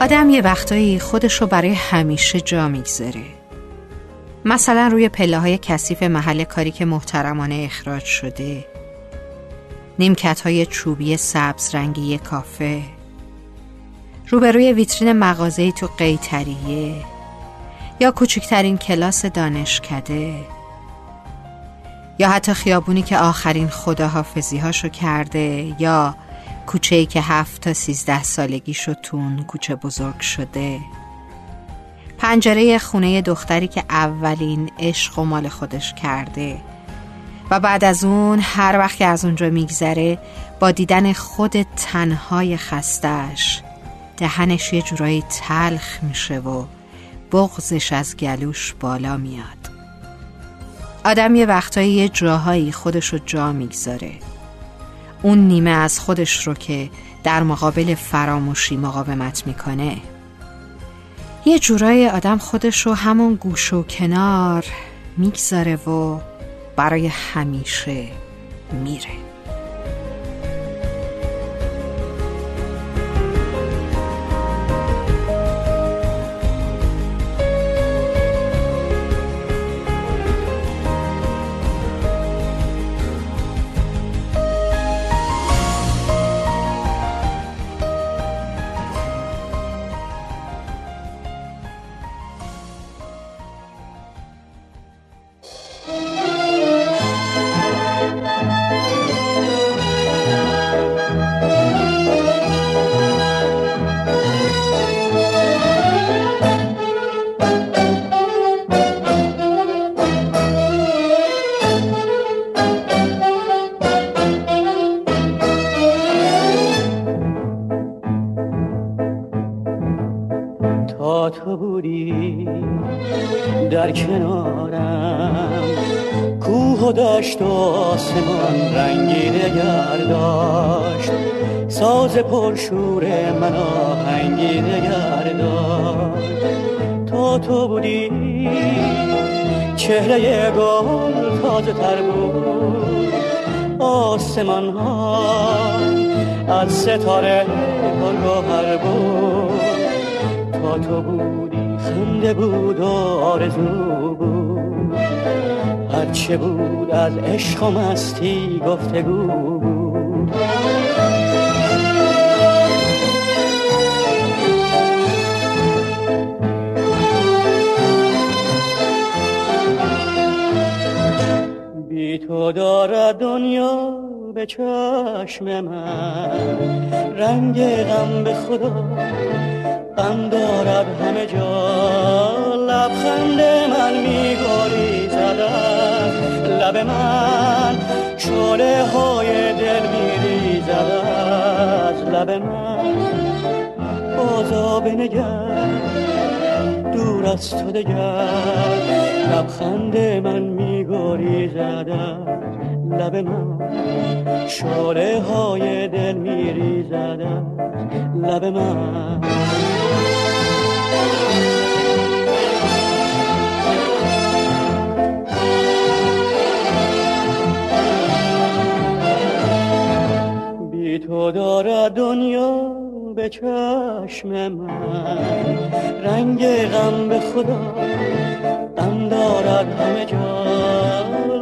آدم یه وقتایی خودش رو برای همیشه جا می‌گذاره. مثلا روی پله های کثیف محل کاری که محترمانه اخراج شده نیمکت های چوبی سبز رنگی کافه روبروی ویترین مغازه تو قیتریه یا کوچکترین کلاس دانشکده یا حتی خیابونی که آخرین خداحافظی هاشو کرده یا کوچه که هفت تا سیزده سالگی شد تون کوچه بزرگ شده. پنجره خونه دختری که اولین عشق و مال خودش کرده. و بعد از اون هر وقت که از اونجا میگذره با دیدن خود تنهای خستش دهنش یه جورایی تلخ میشه و بغزش از گلوش بالا میاد. آدم یه وقتایی یه جاهایی خودش رو جا می‌گذاره. اون نیمه از خودش رو که در مقابل فراموشی مقاومت می‌کنه. یه جورای آدم خودش رو همون گوش و کنار می‌گذاره و برای همیشه میره. تو بودی در کنارم. کوه و دشت و آسمان رنگی نگر داشت. ساز پرشور من آهنگی نگر داشت. تا تو بودی چهره گل تازه تر بود. آسمان ها از ستاره پرگوهر بود. تو بودی خنده بود و آرزو بود. هرچه بود از عشق و مستی گفتگو بود. بی تو دارد دنیا به چشم من رنگ غم به خدا غم دارد همه جا. لبخند من میگاری زدن. لب من شله های دل میری از لب من بازا بنگر دور از تو دگر. لبخند من میگاری زدن. لب من شاله های دل میریزد لب من بی تو دارد دنیا به چشم من. رنگ غم به خدا غم دارد همه جا.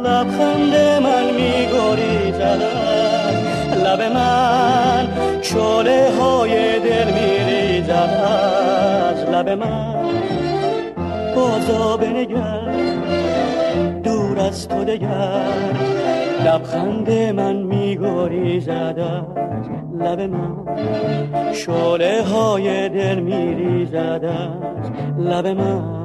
لبخند من میگوری لب من شله های دل میریزد از لب من بازا بنگر دور از تو دگر. لبخند من میگوری زد لب من شله های دل میریزد. لب من.